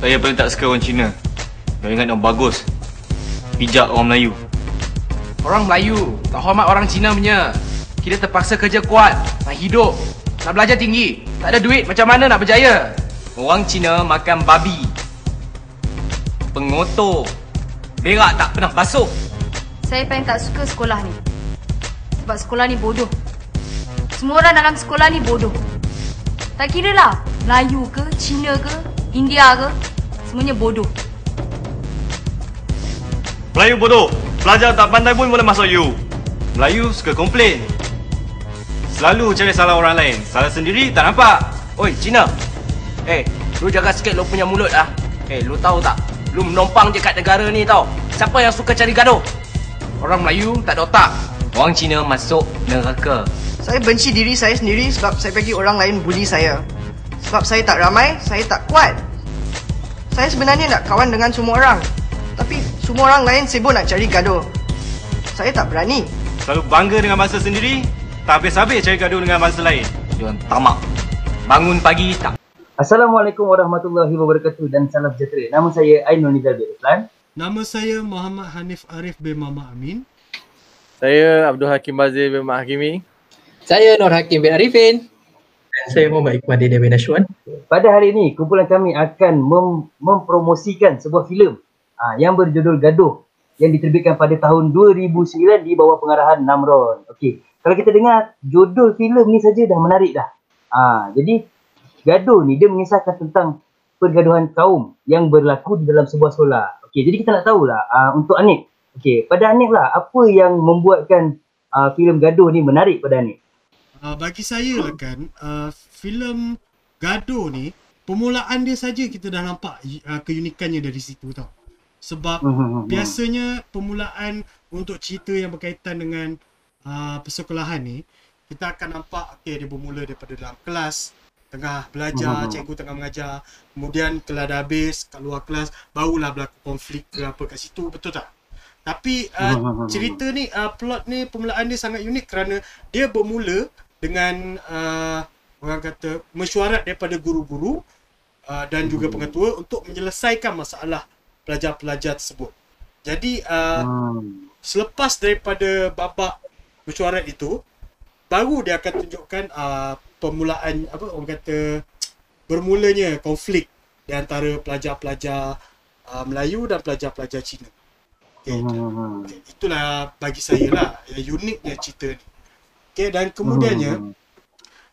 Saya paling tak suka orang Cina. Yang ingat yang bagus. Pijak orang Melayu. Orang Melayu tak hormat orang Cina punya. Kita terpaksa kerja kuat, nak hidup, nak belajar tinggi. Tak ada duit macam mana nak berjaya? Orang Cina makan babi. Pengotor. Berak tak pernah basuh. Saya paling tak suka sekolah ni. Sebab sekolah ni bodoh. Semua orang dalam sekolah ni bodoh. Tak kira lah Melayu ke, Cina ke, India ke, semuanya bodoh. Melayu bodoh. Pelajar tak pandai pun boleh masuk U. Melayu suka komplain. Selalu cari salah orang lain. Salah sendiri tak nampak. Oi, Cina. Eh, lu jaga sikit lu punya mulut ah. Eh, lu tahu tak? Lu menumpang je kat negara ni tau. Siapa yang suka cari gaduh? Orang Melayu tak ada otak. Orang Cina masuk neraka. Saya benci diri saya sendiri sebab saya bagi orang lain bully saya. Sebab saya tak ramai, saya tak kuat. Saya sebenarnya nak kawan dengan semua orang. Tapi semua orang lain sibuk nak cari gaduh. Saya tak berani. Selalu bangga dengan bangsa sendiri. Tak habis-habis cari gaduh dengan bangsa lain. Jangan tamak. Bangun pagi tak. Assalamualaikum warahmatullahi wabarakatuh dan salam sejahtera. Nama saya Ainul Nizal bin Islan. Nama saya Muhammad Hanif Arif bin Mama Amin. Saya Abdul Hakim Bazir bin Mak Hakimi. Saya Nur Hakim bin Arifin. Dan saya Muhammad Iqbal Dede bin Ashwan. Pada hari ini, kumpulan kami akan mem- mempromosikan sebuah filem uh, yang berjudul Gaduh yang diterbitkan pada tahun 2009 di bawah pengarahan Namron. Okey, kalau kita dengar judul filem ni saja dah menarik dah. Uh, jadi Gaduh ni dia mengisahkan tentang pergaduhan kaum yang berlaku di dalam sebuah sekolah. Okey, jadi kita nak tahulah uh, untuk Anip. Okey, pada Anip lah apa yang membuatkan uh, filem Gaduh ni menarik pada Anip? Uh, bagi saya lah kan, uh, filem Gaduh ni, permulaan dia saja kita dah nampak uh, keunikannya dari situ tau. Sebab Mhm, biasanya permulaan untuk cerita yang berkaitan dengan uh, persekolahan ni, kita akan nampak okay, dia bermula daripada dalam kelas, tengah belajar, cikgu tengah mengajar, kemudian kelas dah habis, kat luar kelas, barulah berlaku konflik ke apa kat situ, betul tak? Tapi uh, cerita ni, uh, plot ni, permulaan dia sangat unik kerana dia bermula dengan uh, orang kata mesyuarat daripada guru-guru uh, dan juga pengetua untuk menyelesaikan masalah pelajar-pelajar tersebut. Jadi uh, Hmm. selepas daripada babak mesyuarat itu baru dia akan tunjukkan uh, permulaan apa orang kata bermulanya konflik di antara pelajar-pelajar uh, Melayu dan pelajar-pelajar Cina. Okay. Hmm. okay. Itulah bagi saya lah yang uniknya cerita ni. Okay, dan kemudiannya Hmm.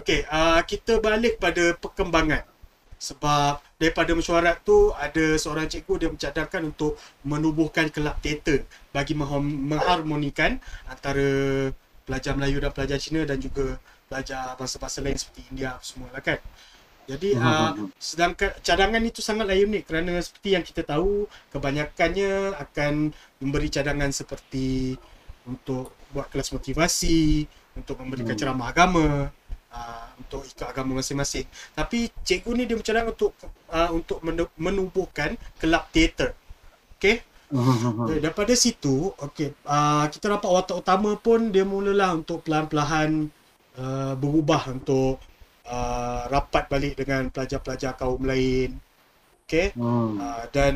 Okey, uh, kita balik pada perkembangan. Sebab daripada mesyuarat tu ada seorang cikgu dia mencadangkan untuk menubuhkan kelab teater bagi mengharmonikan antara pelajar Melayu dan pelajar Cina dan juga pelajar bangsa-bangsa lain seperti India apa semua lah kan. Jadi uh, sedangkan cadangan itu sangatlah unik kerana seperti yang kita tahu kebanyakannya akan memberi cadangan seperti untuk buat kelas motivasi, untuk memberikan Hmm. ceramah agama, uh, untuk ikut agama masing-masing. Tapi cikgu ni dia mencadang untuk uh, untuk menu- menubuhkan kelab teater. Okey? Hmm. Okay, daripada situ, okey, uh, kita nampak watak utama pun dia mulalah untuk perlahan-lahan uh, berubah untuk uh, rapat balik dengan pelajar-pelajar kaum lain. Okey? Hmm. Uh, dan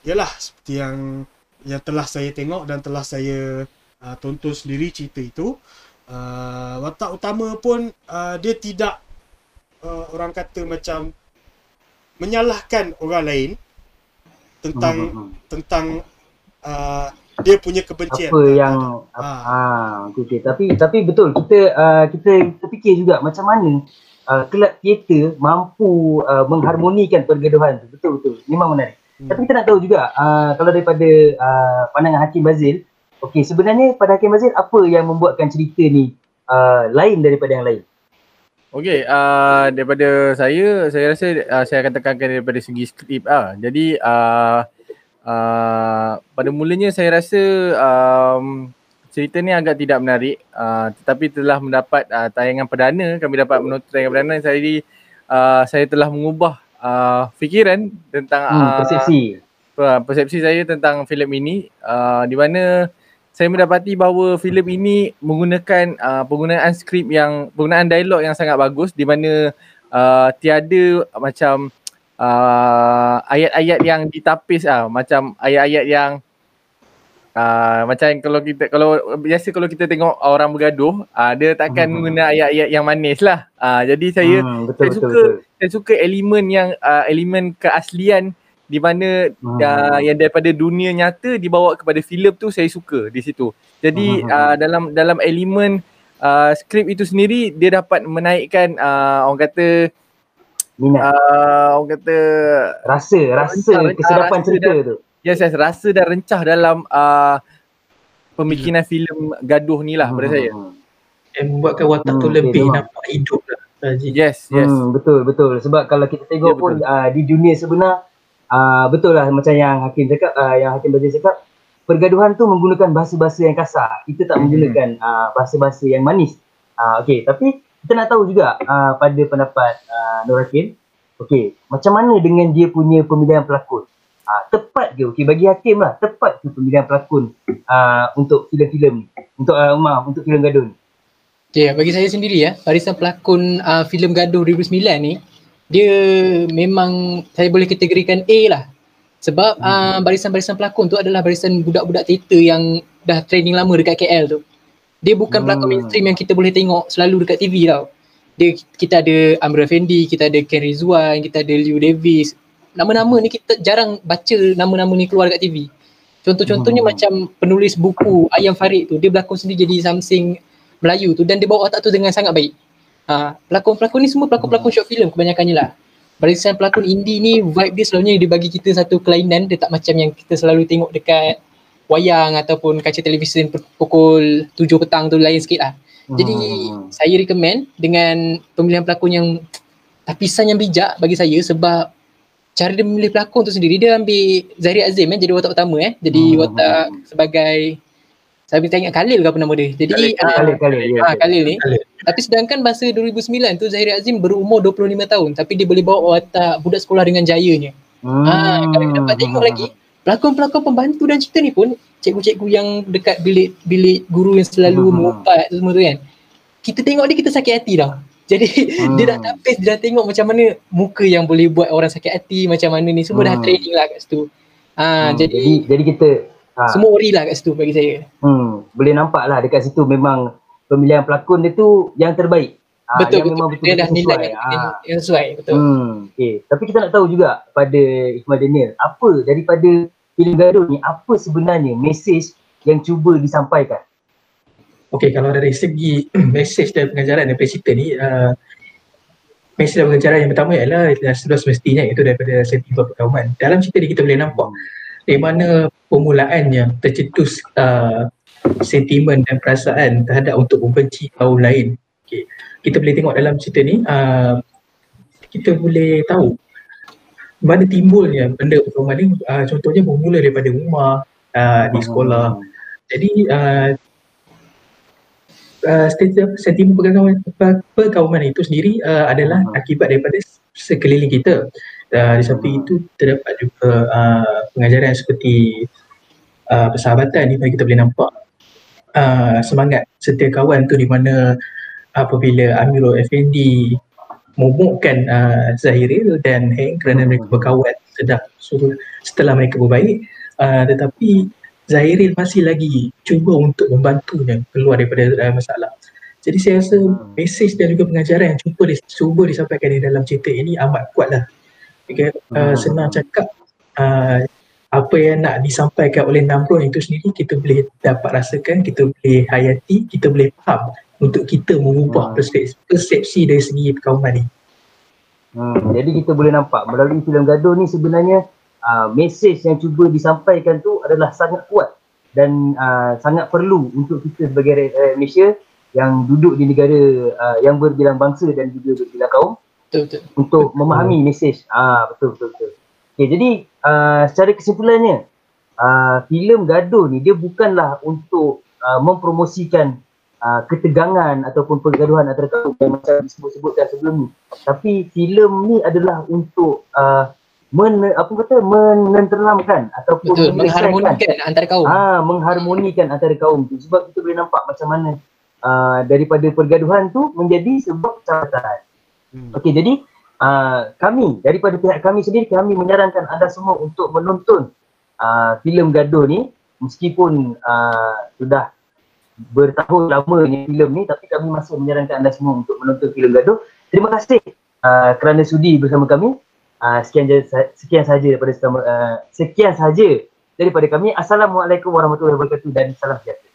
yalah seperti yang yang telah saya tengok dan telah saya uh, tonton sendiri cerita itu. Uh, watak utama pun uh, dia tidak uh, orang kata macam menyalahkan orang lain tentang Hmm. tentang uh, dia punya kebencian. Apa Tak- yang tak ah okey okey. Tapi tapi betul kita uh, kita terfikir juga macam mana uh, kelab teater mampu uh, mengharmonikan pergaduhan tu. Betul betul. Memang menarik. Hmm. tapi kita nak tahu juga uh, kalau daripada uh, pandangan Hakim Bazil okey sebenarnya pada Hakim Bazil apa yang membuatkan cerita ni uh, lain daripada yang lain? Okey, uh, daripada saya, saya rasa uh, saya akan tekankan daripada segi skrip ah. Jadi uh, uh, pada mulanya saya rasa um, cerita ni agak tidak menarik uh, tetapi telah mendapat uh, tayangan perdana, kami dapat menonton tayangan perdana. Jadi uh, saya telah mengubah uh, fikiran tentang hmm, uh, persepsi. uh, persepsi saya tentang filem ini uh, di mana saya mendapati bahawa filem ini menggunakan uh, penggunaan skrip yang penggunaan dialog yang sangat bagus di mana uh, tiada macam uh, ayat-ayat yang ditapis ah macam ayat-ayat yang uh, macam kalau kita kalau biasa kalau kita tengok orang bergaduh uh, dia takkan Hmm. guna ayat-ayat yang manis lah. Uh, jadi saya Hmm, betul, saya betul, suka betul. saya suka elemen yang uh, elemen keaslian di mana Hmm. uh, yang daripada dunia nyata dibawa kepada filem tu saya suka di situ. Jadi Hmm. uh, dalam dalam elemen uh, skrip itu sendiri dia dapat menaikkan uh, orang kata Minat. uh, orang kata Rasa, rasa Rencah, kesedapan rasa cerita dan- tu. yes yes rasa dan rencah dalam uh, pembikinan filem gaduh ni lah pada saya. Hmm. Yang membuatkan watak tu Hmm, lebih okey, memang. nampak hidup lah. Yes yes. Hmm, betul betul sebab kalau kita tengok Ya, pun betul. uh, di dunia sebenar uh, betul lah macam yang Hakim cakap uh, yang Hakim Bazir cakap pergaduhan tu menggunakan bahasa-bahasa yang kasar. Kita tak menggunakan uh, bahasa-bahasa yang manis. Uh, okey tapi kita nak tahu juga uh, pada pendapat uh, Nur Hakim okey macam mana dengan dia punya pemilihan pelakon? Uh, tepat ke? Okey bagi Hakim lah tepat ke pemilihan pelakon uh, untuk filem-filem ni? Untuk uh, maaf untuk filem gaduh ni? Okay, bagi saya sendiri ya, barisan pelakon uh, filem Gaduh 2009 ni, dia memang saya boleh kategorikan A lah. Sebab uh, barisan-barisan pelakon tu adalah barisan budak-budak teater yang dah training lama dekat KL tu. Dia bukan pelakon Hmm. mainstream yang kita boleh tengok selalu dekat TV tau. Dia kita ada Amir Effendi, kita ada Ken Rizwan, kita ada Liu Davis. Nama-nama ni kita jarang baca nama-nama ni keluar dekat TV. Contoh-contohnya Hmm. macam penulis buku Ayam Farid tu, dia berlakon sendiri jadi something Melayu tu dan dia bawa watak tu dengan sangat baik. Ha, pelakon-pelakon ni semua pelakon-pelakon short film kebanyakannya lah. Barisan pelakon indie ni vibe dia selalunya dia bagi kita satu kelainan dia tak macam yang kita selalu tengok dekat wayang ataupun kaca televisyen pukul 7 petang tu lain sikit lah. Jadi Hmm. saya recommend dengan pemilihan pelakon yang tapisan yang bijak bagi saya sebab cara dia memilih pelakon tu sendiri dia ambil Zahiri Azim eh jadi watak utama eh. Jadi Hmm. watak sebagai saya minta ingat Khalil ke apa nama dia. Jadi Khalil, ah, Khalil Khalil ya Ah, Khalil ni. Khalil. Tapi sedangkan masa 2009 tu Zahiri Azim berumur 25 tahun tapi dia boleh bawa watak budak sekolah dengan jayanya. Hmm. Ah, kalau kita dapat tengok lagi pelakon-pelakon pembantu dan cerita ni pun cikgu-cikgu yang dekat bilik bilik guru yang selalu Hmm. mengumpat semua tu kan. Kita tengok dia kita sakit hati dah. Jadi Hmm. dia dah tapis dia dah tengok macam mana muka yang boleh buat orang sakit hati macam mana ni semua dah Hmm. training lah kat situ. Ah Hmm, jadi, jadi jadi kita ha, semua ori lah kat situ bagi saya. hmm, boleh nampak lah dekat situ memang pemilihan pelakon dia tu yang terbaik. Ha, betul yang betul. memang Dia betul-betul dah nilai sesuai. yang, Ha. yang, sesuai betul. Hmm, okay. Tapi kita nak tahu juga pada Ikhmal Daniel, apa daripada filem gaduh ni, apa sebenarnya mesej yang cuba disampaikan? Okey, kalau dari segi mesej dan pengajaran daripada cerita ni, uh, mesej dan pengajaran yang pertama ialah dah sudah semestinya iaitu daripada sentimen perkauman. Dalam cerita ni kita boleh nampak di mana permulaannya tercetus uh, sentimen dan perasaan terhadap untuk membenci kaum lain. Okay. Kita boleh tengok dalam cerita ni, uh, kita boleh tahu mana timbulnya benda perkauman ni, uh, contohnya bermula daripada rumah, uh, di sekolah. Jadi uh, uh, sentimen sentimen perkauman, per- perkauman itu sendiri uh, adalah Hmm. akibat daripada sekeliling kita. Uh, di samping itu terdapat juga uh, pengajaran seperti uh, persahabatan di mana kita boleh nampak uh, semangat setia kawan tu di mana apabila Amirul Effendi momokkan uh, Zahiril dan Heng kerana mereka berkawan sedah so, setelah mereka berbaik uh, tetapi Zahiril masih lagi cuba untuk membantunya keluar daripada uh, masalah. Jadi saya rasa mesej dan juga pengajaran yang cuba, dis- cuba disampaikan di dalam cerita ini amat kuat lah. Okay, uh, senang cakap uh, apa yang nak disampaikan oleh Namron itu sendiri kita boleh dapat rasakan, kita boleh hayati, kita boleh faham untuk kita mengubah Hmm. persepsi, persepsi dari segi perkauman ni. Hmm, jadi kita boleh nampak melalui filem gaduh ni sebenarnya uh, mesej yang cuba disampaikan tu adalah sangat kuat dan uh, sangat perlu untuk kita sebagai rakyat Malaysia yang duduk di negara uh, yang berbilang bangsa dan juga berbilang kaum Betul betul. untuk memahami mesej. Ah betul betul betul. Okay, jadi uh, secara kesimpulannya uh, filem gaduh ni dia bukanlah untuk uh, mempromosikan uh, ketegangan ataupun pergaduhan antara kaum yang macam disebut-sebutkan sebelum ni. Tapi filem ni adalah untuk uh, men, apa kata menenteramkan ataupun Betul, mengharmonikan antara kaum. Ah, mengharmonikan antara kaum tu sebab kita boleh nampak macam mana uh, daripada pergaduhan tu menjadi sebuah persahabatan. Hmm. Okey, jadi uh, kami daripada pihak kami sendiri kami menyarankan anda semua untuk menonton uh, filem gaduh ni meskipun uh, sudah bertahun lamanya filem ni tapi kami masih menyarankan anda semua untuk menonton filem gaduh. Terima kasih uh, kerana sudi bersama kami. Uh, sekian sekian saja daripada uh, sekian saja daripada kami. Assalamualaikum warahmatullahi wabarakatuh dan salam sejahtera.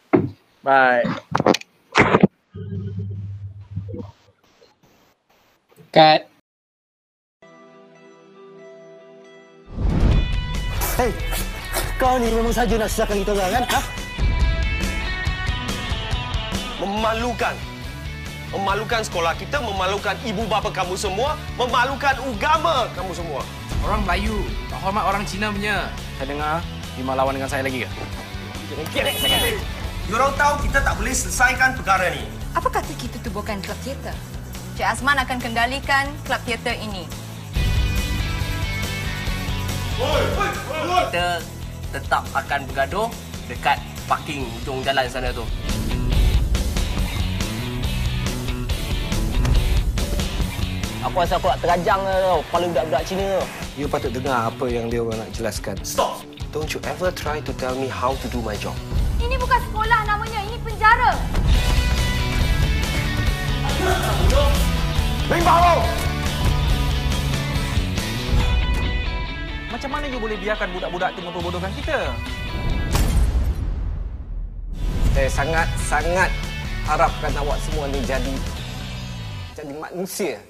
Bye. Cut. Hei, kau ni memang saja nak susahkan kita orang kan? Ha? Memalukan. Memalukan sekolah kita, memalukan ibu bapa kamu semua, memalukan agama kamu semua. Orang Melayu, tak hormat orang Cina punya. Saya dengar, Bima lawan dengan saya lagi ke? Diorang tahu kita tak boleh selesaikan perkara ni. Apa kata kita tubuhkan klub teater? Cik Azman akan kendalikan klub teater ini. Kita tetap akan bergaduh dekat parking ujung jalan sana tu. Aku rasa aku nak terajang tau, kepala budak-budak Cina tu. You patut dengar apa yang dia orang nak jelaskan. Stop! Don't you ever try to tell me how to do my job. Ini bukan sekolah namanya, ini penjara. Mana you boleh biarkan budak-budak tu memperbodohkan kita? Saya sangat-sangat harapkan awak semua ni jadi jadi manusia